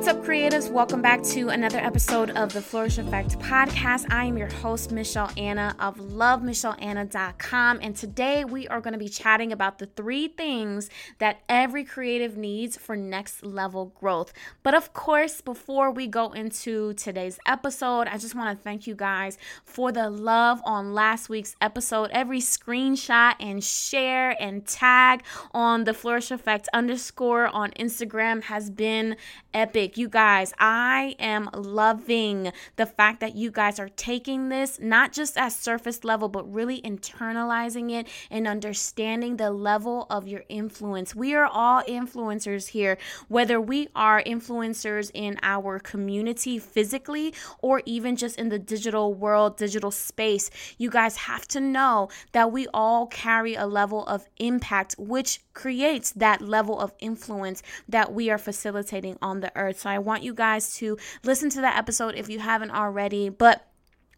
What's up, creatives? Welcome back to another episode of the Flourish Effect podcast. I am your host, Michelle Anna of lovemichelleanna.com. And today we are going to be chatting about the three things that every creative needs for next level growth. But of course, before we go into today's episode, I just want to thank you guys for the love on last week's episode. Every screenshot and share and tag on the Flourish Effect underscore on Instagram has been epic. You guys, I am loving the fact that you guys are taking this not just as surface level, but really internalizing it and understanding the level of your influence. We are all influencers here, whether we are influencers in our community physically or even just in the digital world, digital space. You guys have to know that we all carry a level of impact, which creates that level of influence that we are facilitating on the earth. So I want you guys to listen to that episode if you haven't already. But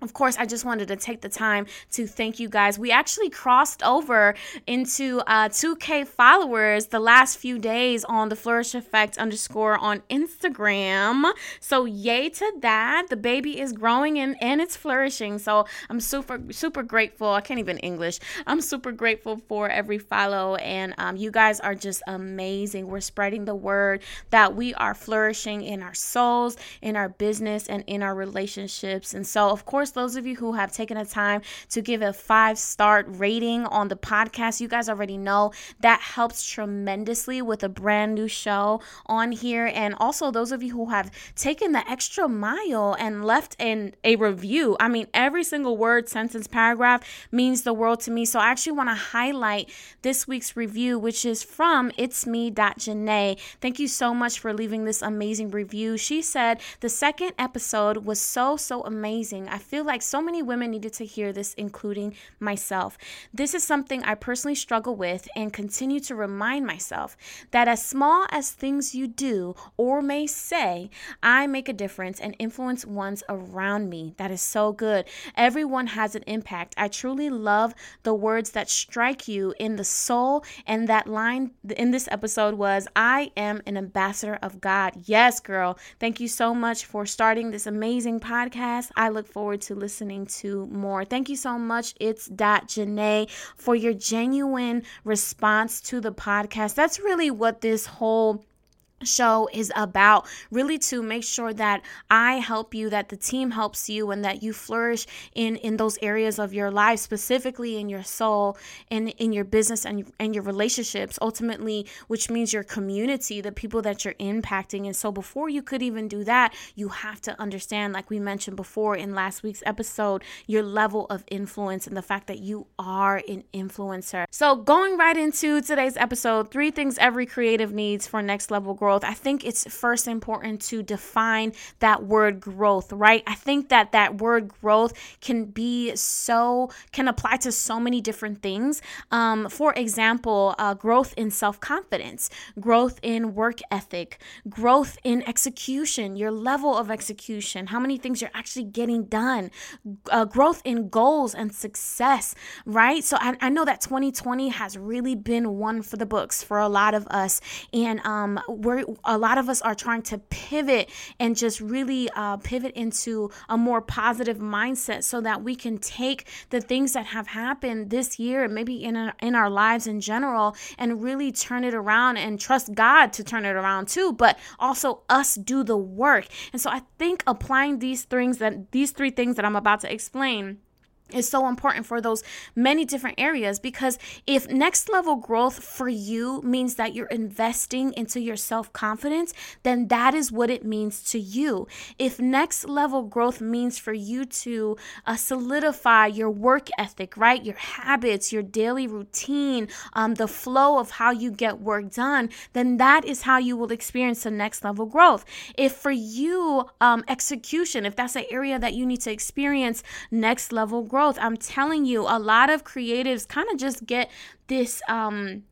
of course, I just wanted to take the time to thank you guys. We actually crossed over into uh, 2K followers the last few days on the Flourish Effect underscore on Instagram. So, yay to that. The baby is growing and, and it's flourishing. So, I'm super, super grateful. I can't even English. I'm super grateful for every follow. And um, you guys are just amazing. We're spreading the word that we are flourishing in our souls, in our business, and in our relationships. And so, of course, those of you who have taken the time to give a five star rating on the podcast, you guys already know that helps tremendously with a brand new show on here. And also, those of you who have taken the extra mile and left in a review. I mean, every single word, sentence, paragraph means the world to me. So I actually want to highlight this week's review, which is from It's Me. Janae. Thank you so much for leaving this amazing review. She said the second episode was so, so amazing. I feel feel like so many women needed to hear this, including myself. This is something I personally struggle with and continue to remind myself that as small as things you do or may say, I make a difference and influence ones around me. That is so good. Everyone has an impact. I truly love the words that strike you in the soul. And that line in this episode was, I am an ambassador of God. Yes, girl. Thank you so much for starting this amazing podcast. I look forward to listening to more. Thank you so much. It's Dot Janae for your genuine response to the podcast. That's really what this whole show is about really to make sure that I help you that the team helps you and that you flourish in in those areas of your life specifically in your soul and in your business and and your relationships ultimately which means your community the people that you're impacting. And so before you could even do that you have to understand like we mentioned before in last week's episode your level of influence and the fact that you are an influencer. So going right into today's episode three things every creative needs for next level growth growth, I think it's first important to define that word growth, right? I think that that word growth can be so, can apply to so many different things. Um, for example, uh, growth in self confidence, growth in work ethic, growth in execution, your level of execution, how many things you're actually getting done, uh, growth in goals and success, right? So I, I know that 2020 has really been one for the books for a lot of us. And um, we're a lot of us are trying to pivot and just really uh, pivot into a more positive mindset so that we can take the things that have happened this year and maybe in our, in our lives in general and really turn it around and trust God to turn it around too, but also us do the work. And so I think applying these things that these three things that I'm about to explain is so important for those many different areas because if next level growth for you means that you're investing into your self confidence, then that is what it means to you. If next level growth means for you to uh, solidify your work ethic, right? Your habits, your daily routine, um, the flow of how you get work done, then that is how you will experience the next level growth. If for you, um, execution, if that's an area that you need to experience next level growth, growth. I'm telling you, a lot of creatives kind of just get this um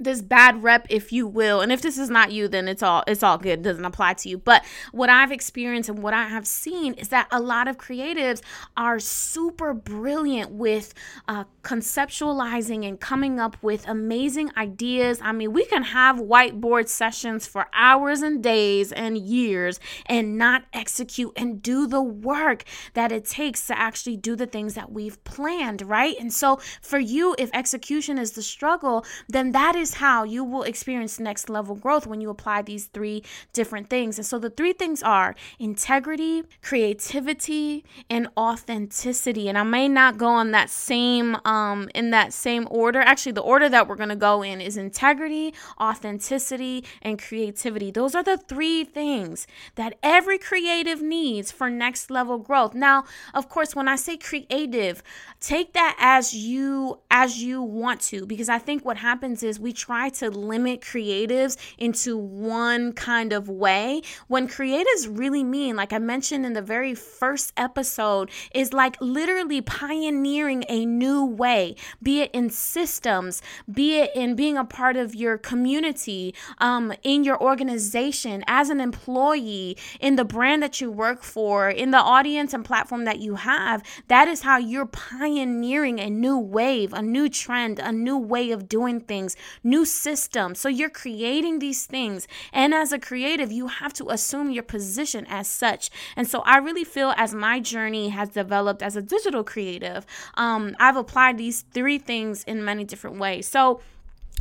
this bad rep if you will and if this is not you then it's all it's all good. It doesn't apply to you. But what i've experienced and what i have seen is that a lot of creatives are super brilliant with uh, conceptualizing and coming up with amazing ideas. I mean we can have whiteboard sessions for hours and days and years and not execute and do the work that it takes to actually do the things that we've planned right? And so for you if execution is the struggle then that is is how you will experience next level growth when you apply these three different things. And so the three things are integrity, creativity, and authenticity. And I may not go on that same um in that same order. Actually, the order that we're going to go in is integrity, authenticity, and creativity. Those are the three things that every creative needs for next level growth. Now, of course, when I say creative, take that as you as you want to because I think what happens is we try to limit creatives into one kind of way when creatives really mean, like I mentioned in the very first episode, is like literally pioneering a new way, be it in systems, be it in being a part of your community, um, in your organization, as an employee, in the brand that you work for, in the audience and platform that you have. That is how you're pioneering a new wave, a new trend, a new way of doing things, new systems. So you're creating these things. And as a creative, you have to assume your position as such. And so I really feel as my journey has developed as a digital creative, um, I've applied these three things in many different ways. So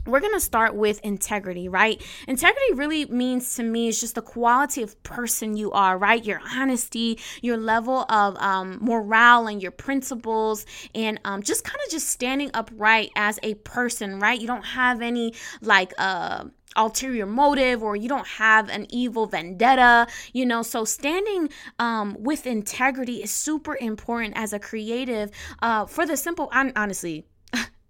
we're going to start with integrity, right? Integrity really means to me is just the quality of person you are, right? Your honesty, your level of um, morale, and your principles, and um, just kind of just standing upright as a person, right? You don't have any like uh ulterior motive or you don't have an evil vendetta you know so standing um, with integrity is super important as a creative uh, for the simple honestly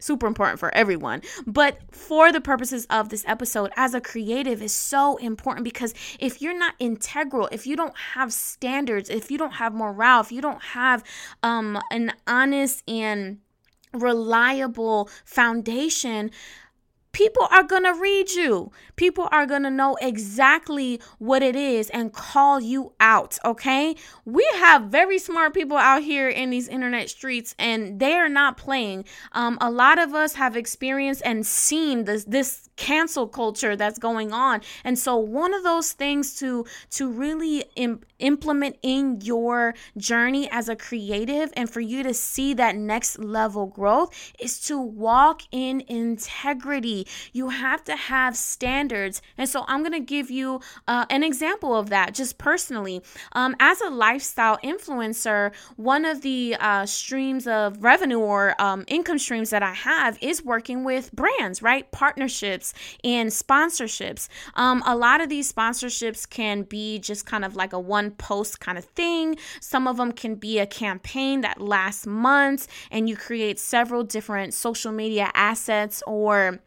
super important for everyone. But for the purposes of this episode, as a creative, is so important because if you're not integral, if you don't have standards, if you don't have morale, if you don't have um, an honest and reliable foundation, people are going to read you. People are going to know exactly what it is and call you out, okay? We have very smart people out here in these internet streets and they are not playing. Um, a lot of us have experienced and seen this this cancel culture that's going on. And so one of those things to to really Im- implement in your journey as a creative and for you to see that next level growth is to walk in integrity. You have to have standards. And so I'm going to give you uh, an example of that just personally. Um, as a lifestyle influencer, one of the uh, streams of revenue or um, income streams that I have is working with brands, right? Partnerships and sponsorships. Um, a lot of these sponsorships can be just kind of like a one post kind of thing. Some of them can be a campaign that lasts months and you create several different social media assets or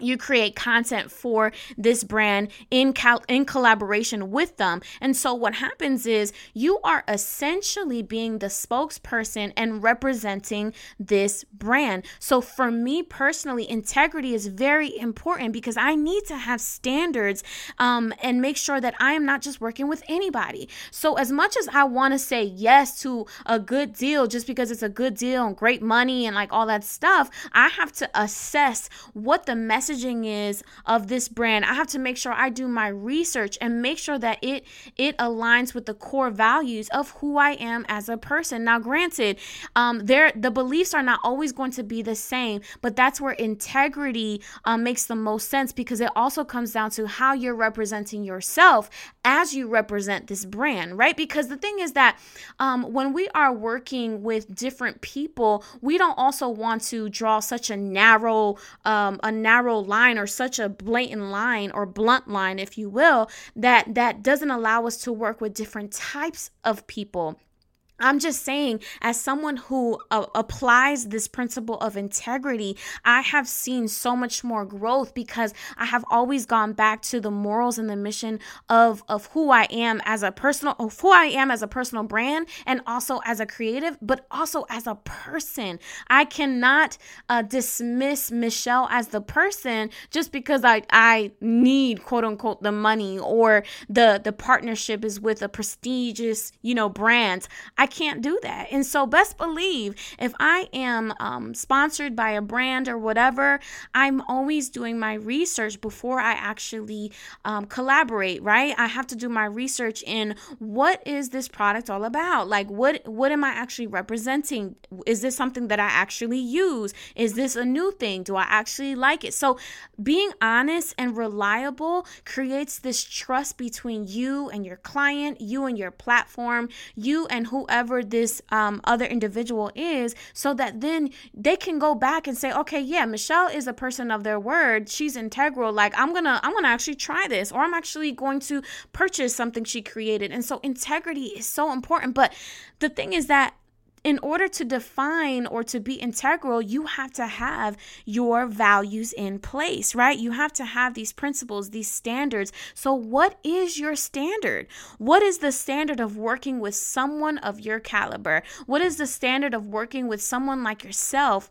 you create content for this brand in in collaboration with them. And so what happens is you are essentially being the spokesperson and representing this brand. So for me personally, integrity is very important because I need to have standards um, and make sure that I am not just working with anybody. So as much as I want to say yes to a good deal just because it's a good deal and great money and like all that stuff, I have to assess what the message messaging is of this brand. I have to make sure I do my research and make sure that it it aligns with the core values of who I am as a person. Now, granted, um, there the beliefs are not always going to be the same, but that's where integrity um, makes the most sense because it also comes down to how you're representing yourself as you represent this brand, right? Because the thing is that um, when we are working with different people, we don't also want to draw such a narrow, um, a narrow line or such a blatant line or blunt line, if you will, that that doesn't allow us to work with different types of people I'm just saying, as someone who uh, applies this principle of integrity, I have seen so much more growth because I have always gone back to the morals and the mission of of who I am as a personal, of who I am as a personal brand, and also as a creative, but also as a person. I cannot uh, dismiss Michelle as the person just because I I need quote unquote the money or the the partnership is with a prestigious you know brand. I can't do that. And so, best believe if I am um, sponsored by a brand or whatever, I'm always doing my research before I actually um, collaborate, right? I have to do my research in what is this product all about? Like, what what am I actually representing? Is this something that I actually use? Is this a new thing? Do I actually like it? So, being honest and reliable creates this trust between you and your client, you and your platform, you and whoever whoever this um, other individual is so that then they can go back and say okay yeah michelle is a person of their word. She's integral. Like i'm gonna i'm gonna actually try this or i'm actually going to purchase something she created. And so integrity is so important. But the thing is that in order to define or to be integral, you have to have your values in place, right? You have to have these principles, these standards. So, what is your standard? What is the standard of working with someone of your caliber? What is the standard of working with someone like yourself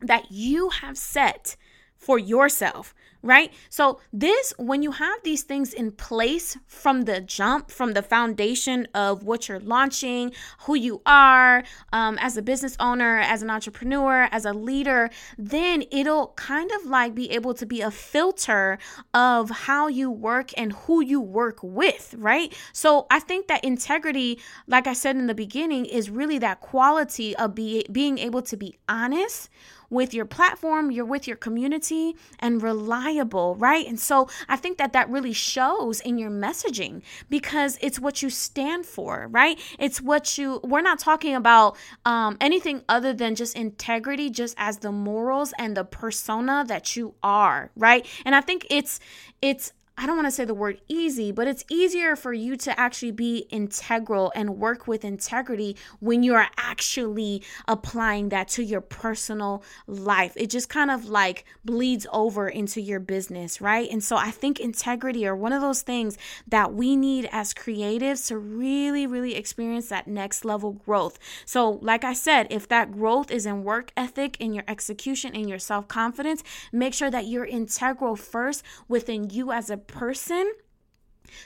that you have set for yourself? Right? So, this, when you have these things in place from the jump, from the foundation of what you're launching, who you are um, as a business owner, as an entrepreneur, as a leader, then it'll kind of like be able to be a filter of how you work and who you work with, right? So, I think that integrity, like I said in the beginning, is really that quality of be, being able to be honest with your platform, you're with your community, and reliable, right? And so I think that that really shows in your messaging because it's what you stand for, right? It's what you, we're not talking about um, anything other than just integrity, just as the morals and the persona that you are, right? And I think it's, it's, I don't want to say the word easy, but it's easier for you to actually be integral and work with integrity when you are actually applying that to your personal life. It just kind of like bleeds over into your business, right? And so I think integrity are one of those things that we need as creatives to really, really experience that next level growth. So, like I said, if that growth is in work ethic, in your execution, in your self confidence, make sure that you're integral first within you as a person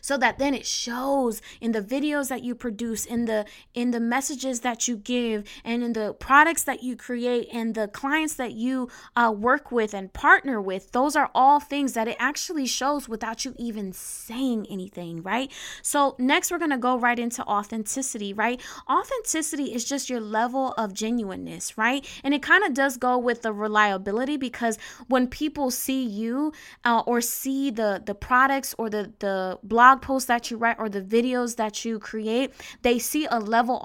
so that then it shows in the videos that you produce in the in the messages that you give and in the products that you create and the clients that you uh, work with and partner with. Those are all things that it actually shows without you even saying anything right? So next we're going to go right into authenticity right? Authenticity is just your level of genuineness right? And it kind of does go with the reliability because when people see you uh, or see the the products or the the blog posts that you write or the videos that you create, they see a level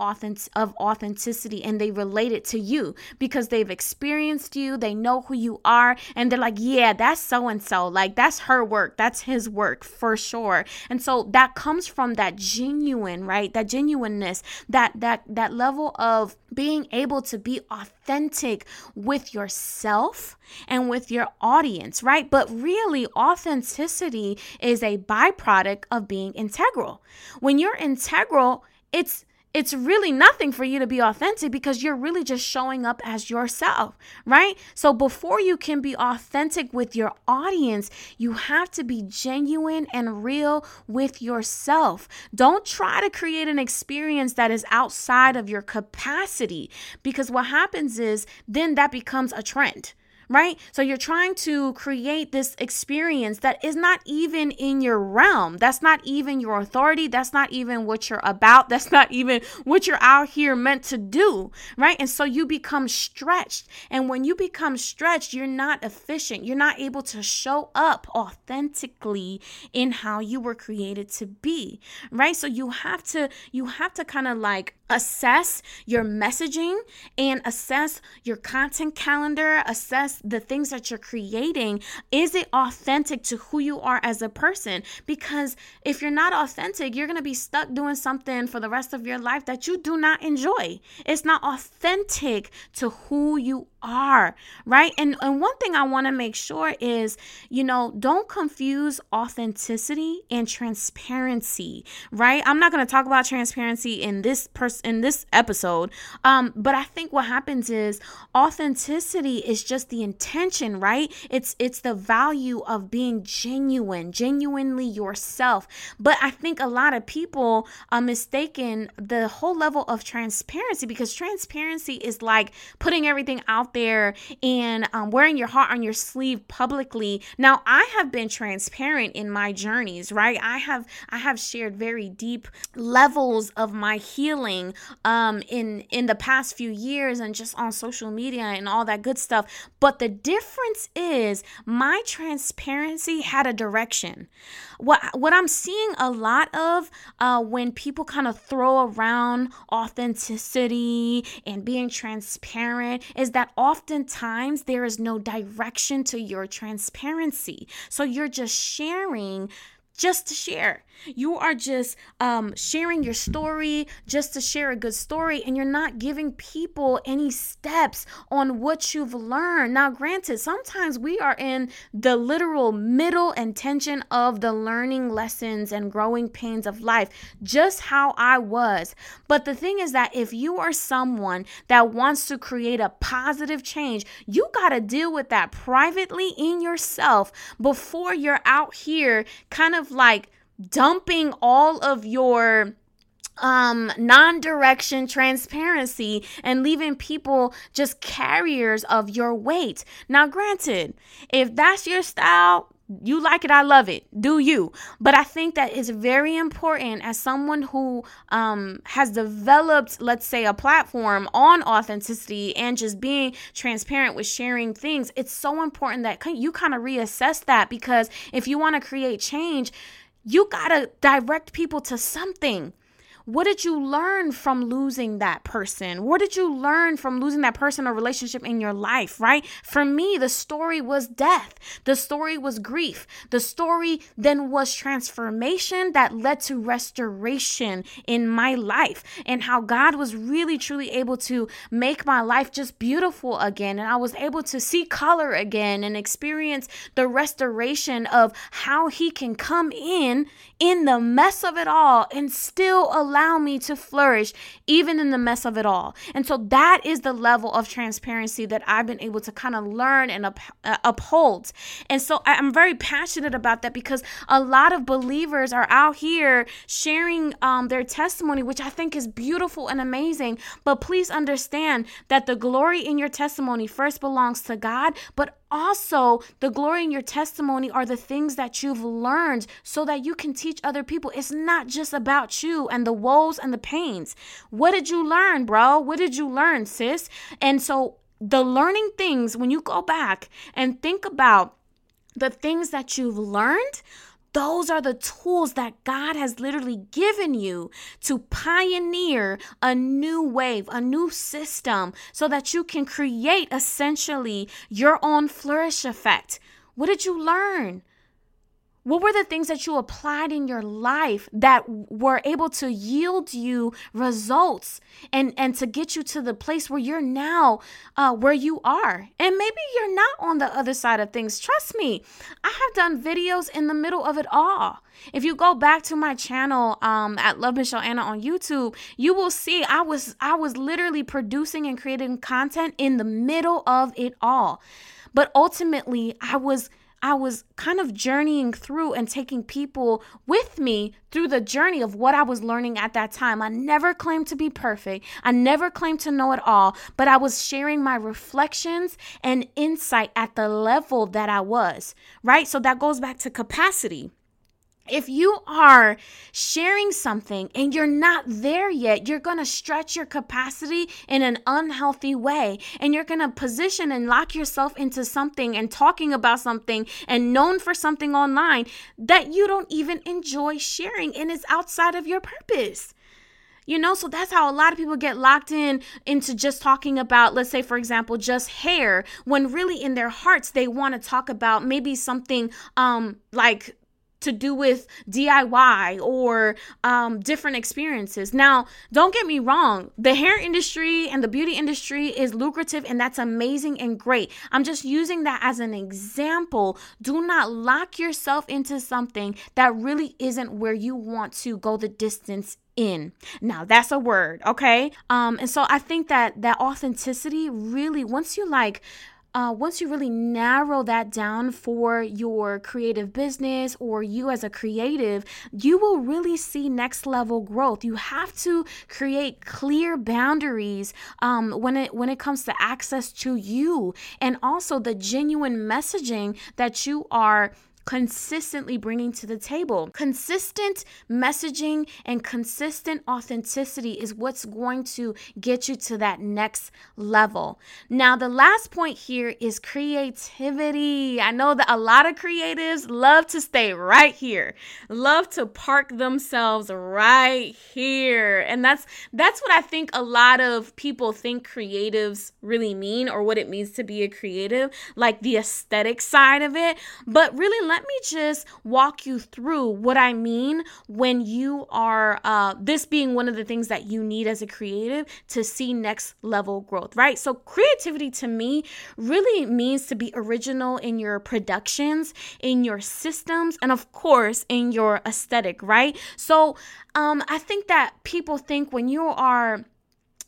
of authenticity and they relate it to you because they've experienced you, they know who you are, and they're like, yeah, that's so and so. Like, that's her work, that's his work for sure. And so that comes from that genuine, right? That genuineness, that that that level of being able to be authentic with yourself and with your audience, right? But really, authenticity is a byproduct of being integral. When you're integral, it's it's really nothing for you to be authentic because you're really just showing up as yourself, right? So before you can be authentic with your audience, you have to be genuine and real with yourself. Don't try to create an experience that is outside of your capacity because what happens is then that becomes a trend right? So you're trying to create this experience that is not even in your realm. That's not even your authority. That's not even what you're about. That's not even what you're out here meant to do, right? And so you become stretched. And when you become stretched, you're not efficient. You're not able to show up authentically in how you were created to be, right? So you have to you have to kind of like assess your messaging and assess your content calendar, assess the things that you're creating. Is it authentic to who you are as a person? Because if you're not authentic, you're going to be stuck doing something for the rest of your life that you do not enjoy. It's not authentic to who you are, right? And and one thing I want to make sure is, you know, don't confuse authenticity and transparency, right? I'm not going to talk about transparency in this person in this episode. Um, but I think what happens is authenticity is just the intention, right? It's it's the value of being genuine, genuinely yourself. But I think a lot of people are mistaken the whole level of transparency because transparency is like putting everything out there and um, wearing your heart on your sleeve publicly. Now, I have been transparent in my journeys, right? I have I have shared very deep levels of my healing um, in in the past few years and just on social media and all that good stuff. But the difference is my transparency had a direction. What what I'm seeing a lot of uh, when people kind of throw around authenticity and being transparent is that oftentimes there is no direction to your transparency. So you're just sharing just to share. You are just um, sharing your story just to share a good story, and you're not giving people any steps on what you've learned. Now, granted, sometimes we are in the literal middle and tension of the learning lessons and growing pains of life, just how I was. But the thing is that if you are someone that wants to create a positive change, you got to deal with that privately in yourself before you're out here kind of like dumping all of your um non-direction transparency and leaving people just carriers of your weight. Now granted if that's your style you like it i love it. Do you? But i think that it's very important as someone who um, has developed let's say a platform on authenticity and just being transparent with sharing things it's so important that you kind of reassess that because if you want to create change you got to direct people to something. What did you learn from losing that person? What did you learn from losing that person or relationship in your life, right? For me, the story was death. The story was grief. The story then was transformation that led to restoration in my life and how God was really truly able to make my life just beautiful again. And I was able to see color again and experience the restoration of how He can come in in the mess of it all and still allow allow me to flourish even in the mess of it all. And so that is the level of transparency that I've been able to kind of learn and up, uh, uphold. And so I'm very passionate about that because a lot of believers are out here sharing um, their testimony, which I think is beautiful and amazing. But please understand that the glory in your testimony first belongs to God, but also the glory in your testimony are the things that you've learned so that you can teach other people. It's not just about you and the woes and the pains. What did you learn, bro? What did you learn, sis? And so the learning things, when you go back and think about the things that you've learned, those are the tools that God has literally given you to pioneer a new wave, a new system, so that you can create essentially your own flourish effect. What did you learn? What were the things that you applied in your life that were able to yield you results and, and to get you to the place where you're now, uh, where you are? And maybe you're not on the other side of things. Trust me, I have done videos in the middle of it all. If you go back to my channel um, at Love Michelle Anna on YouTube, you will see I was I was literally producing and creating content in the middle of it all. But ultimately, I was I was kind of journeying through and taking people with me through the journey of what I was learning at that time. I never claimed to be perfect. I never claimed to know it all, but I was sharing my reflections and insight at the level that I was, right? So that goes back to capacity if you are sharing something and you're not there yet, you're going to stretch your capacity in an unhealthy way. And you're going to position and lock yourself into something and talking about something and known for something online that you don't even enjoy sharing and is outside of your purpose. You know, so that's how a lot of people get locked in into just talking about, let's say, for example, just hair, when really in their hearts they want to talk about maybe something um like to do with DIY or um, different experiences. Now, don't get me wrong, the hair industry and the beauty industry is lucrative and that's amazing and great. I'm just using that as an example. Do not lock yourself into something that really isn't where you want to go the distance in. Now that's a word, okay? Um and so I think that that authenticity really once you like uh, once you really narrow that down for your creative business or you as a creative, you will really see next level growth. You have to create clear boundaries um, when it when it comes to access to you, and also the genuine messaging that you are consistently bringing to the table. Consistent messaging and consistent authenticity is what's going to get you to that next level. Now, the last point here is creativity. I know that a lot of creatives love to stay right here, love to park themselves right here. And that's that's what I think a lot of people think creatives really mean or what it means to be a creative, like the aesthetic side of it. But really let me just walk you through what I mean when you are, uh, this being one of the things that you need as a creative to see next level growth, right? So, creativity to me really means to be original in your productions, in your systems, and of course, in your aesthetic, right? So, um, I think that people think when you are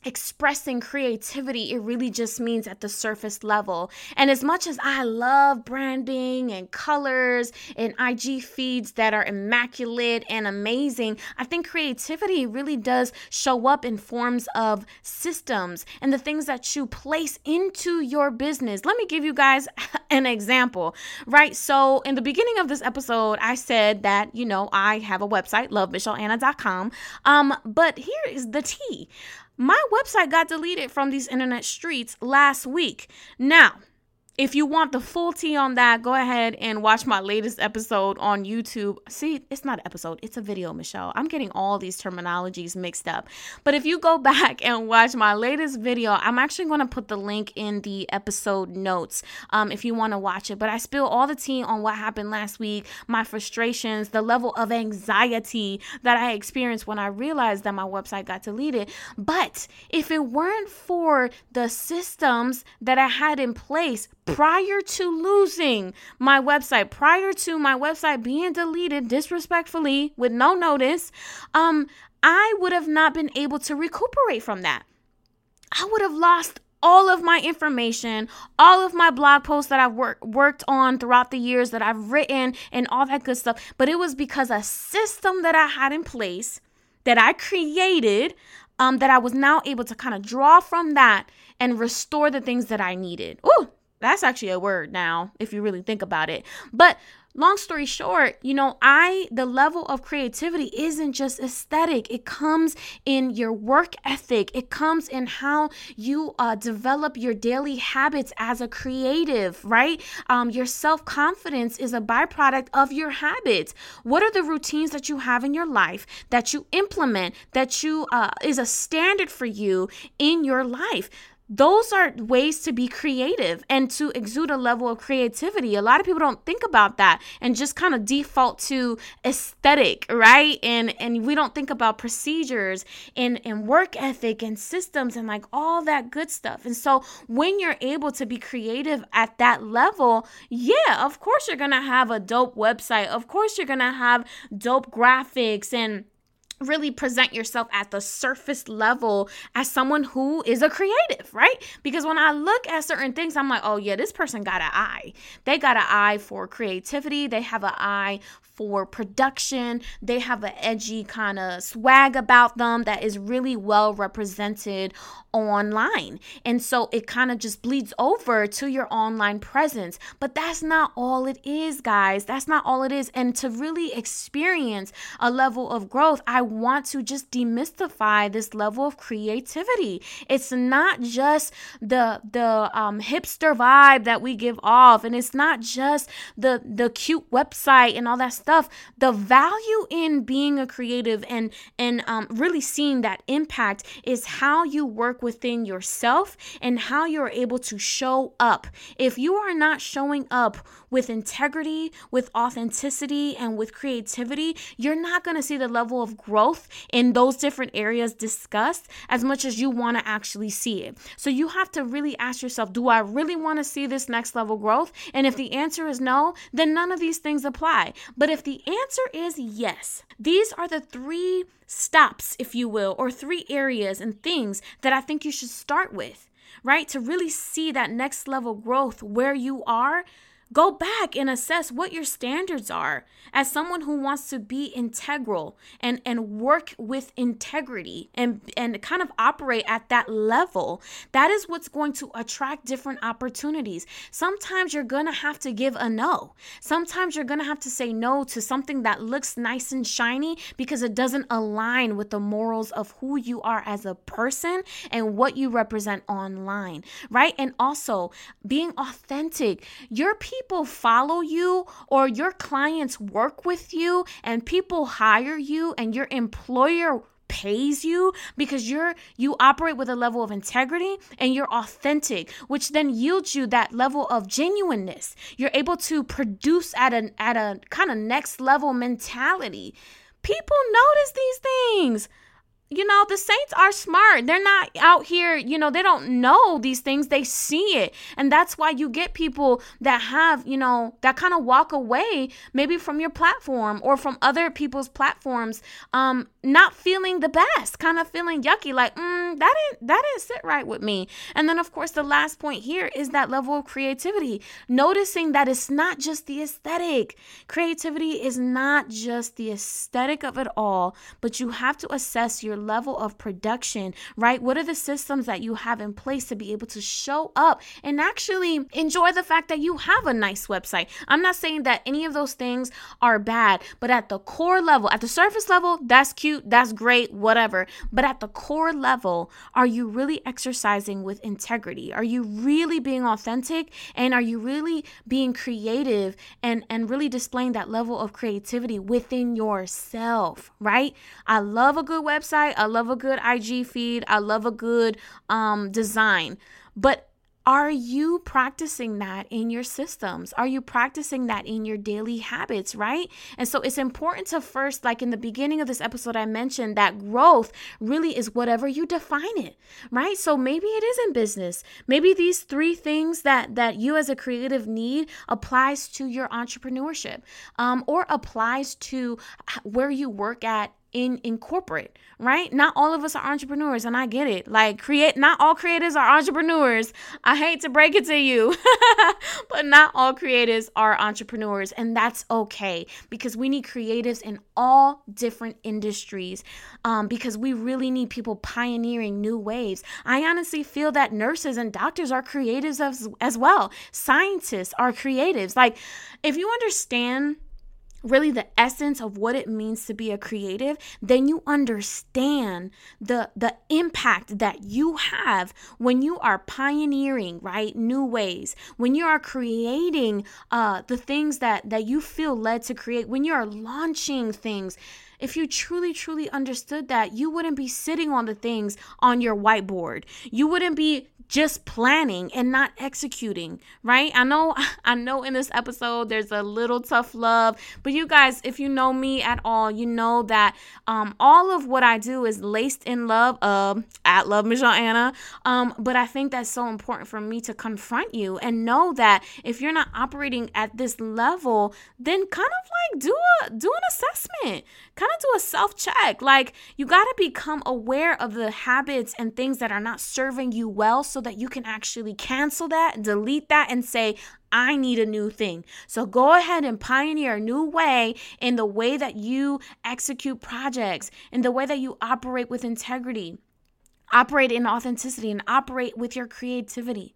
expressing creativity, it really just means at the surface level. And as much as I love branding and colors and IG feeds that are immaculate and amazing, I think creativity really does show up in forms of systems and the things that you place into your business. Let me give you guys an example, right? So, in the beginning of this episode, I said that, you know, I have a website, lovemichelleanna.com. Um, but here is the tea. My website got deleted from these internet streets last week. Now, if you want the full tea on that, go ahead and watch my latest episode on YouTube. See, it's not an episode, it's a video, Michelle. I'm getting all these terminologies mixed up. But if you go back and watch my latest video, I'm actually going to put the link in the episode notes um, if you want to watch it. But I spill all the tea on what happened last week, my frustrations, the level of anxiety that I experienced when I realized that my website got deleted. But if it weren't for the systems that I had in place, prior to losing my website, prior to my website being deleted disrespectfully with no notice, um, I would have not been able to recuperate from that. I would have lost all of my information, all of my blog posts that I've work, worked on throughout the years that I've written, and all that good stuff. But it was because a system that I had in place that I created um, that I was now able to kind of draw from that and restore the things that I needed. Ooh, that's actually a word now, if you really think about it. But long story short, you know, I, the level of creativity isn't just aesthetic, it comes in your work ethic, it comes in how you uh, develop your daily habits as a creative, right? Um, your self confidence is a byproduct of your habits. What are the routines that you have in your life that you implement that you uh, is a standard for you in your life? Those are ways to be creative and to exude a level of creativity. A lot of people don't think about that and just kind of default to aesthetic, right? And and we don't think about procedures and, and work ethic and systems and like all that good stuff. And so when you're able to be creative at that level, yeah, of course you're gonna have a dope website. Of course you're gonna have dope graphics and really present yourself at the surface level as someone who is a creative, right? Because when I look at certain things, I'm like, oh, yeah, this person got an eye. They got an eye for creativity, they have an eye for production. They have an edgy kind of swag about them that is really well represented online. And so it kind of just bleeds over to your online presence. But that's not all it is, guys. That's not all it is. And to really experience a level of growth, I want to just demystify this level of creativity. It's not just the the um, hipster vibe that we give off, and it's not just the the cute website and all that stuff stuff the value in being a creative and and um, really seeing that impact is how you work within yourself and how you're able to show up. If you are not showing up with integrity with authenticity and with creativity you're not going to see the level of growth in those different areas discussed as much as you want to actually see it. So you have to really ask yourself do i really want to see this next level growth? And if the answer is no then none of these things apply. But if the answer is yes, these are the three stops, if you will, or three areas and things that I think you should start with, right? To really see that next level growth where you are Go back and assess what your standards are as someone who wants to be integral and, and work with integrity and, and kind of operate at that level. That is what's going to attract different opportunities. Sometimes you're going to have to give a no. Sometimes you're going to have to say no to something that looks nice and shiny because it doesn't align with the morals of who you are as a person and what you represent online, right? And also being authentic. Your people people follow you or your clients work with you and people hire you and your employer pays you because you're you operate with a level of integrity and you're authentic which then yields you that level of genuineness. You're able to produce at an at a kind of next level mentality. People notice these things you know, the saints are smart. They're not out here, you know, they don't know these things. They see it. And that's why you get people that have, you know, that kind of walk away maybe from your platform or from other people's platforms um not feeling the best, kind of feeling yucky like, mm, that didn't that didn't sit right with me. And then of course the last point here is that level of creativity. Noticing that it's not just the aesthetic. Creativity is not just the aesthetic of it all, but you have to assess your level of production, right? What are the systems that you have in place to be able to show up and actually enjoy the fact that you have a nice website? I'm not saying that any of those things are bad, but at the core level, at the surface level, that's cute, that's great, whatever. But at the core level, are you really exercising with integrity? Are you really being authentic? And are you really being creative and, and really displaying that level of creativity within yourself, right? I love a good website. I love a good IG feed. I love a good um, design. But are you practicing that in your systems? Are you practicing that in your daily habits, right? And so it's important to first, like in the beginning of this episode, I mentioned that growth really is whatever you define it, right? So maybe it is in business. Maybe these three things that that you as a creative need applies to your entrepreneurship, um, or applies to where you work at in in corporate right? Not all of us are entrepreneurs and i get it. Like create not all creators are entrepreneurs. I hate to break it to you but not all creatives are entrepreneurs and that's okay because we need creatives in all different industries um, because we really need people pioneering new waves. i honestly feel that nurses and doctors are creatives as, as well. Scientists are creatives. Like if you understand really the essence of what it means to be a creative then you understand the the impact that you have when you are pioneering right new ways. When you are creating uh the things that that you feel led to create when you are launching things if you truly, truly understood that, you wouldn't be sitting on the things on your whiteboard. You wouldn't be just planning and not executing, right? I know I know in this episode there's a little tough love, but you guys, if you know me at all, you know that um, all of what I do is laced in love uh, at Love Michelle Anna. Um, but I think that's so important for me to confront you and know that if you're not operating at this level, then kind of like do a do an assessment, kind of do a self check. Like you got to become aware of the habits and things that are not serving you well so that you can actually cancel that, delete that, and say, I need a new thing. So go ahead and pioneer a new way in the way that you execute projects, in the way that you operate with integrity. Operate in authenticity and operate with your creativity.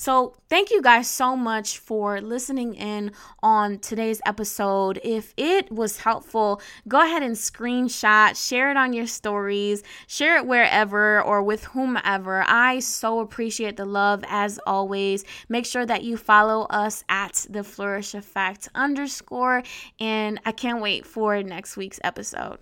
So, thank you guys so much for listening in on today's episode. If it was helpful, go ahead and screenshot, share it on your stories, share it wherever or with whomever. I so appreciate the love as always. Make sure that you follow us at the Flourish Effect underscore, and I can't wait for next week's episode.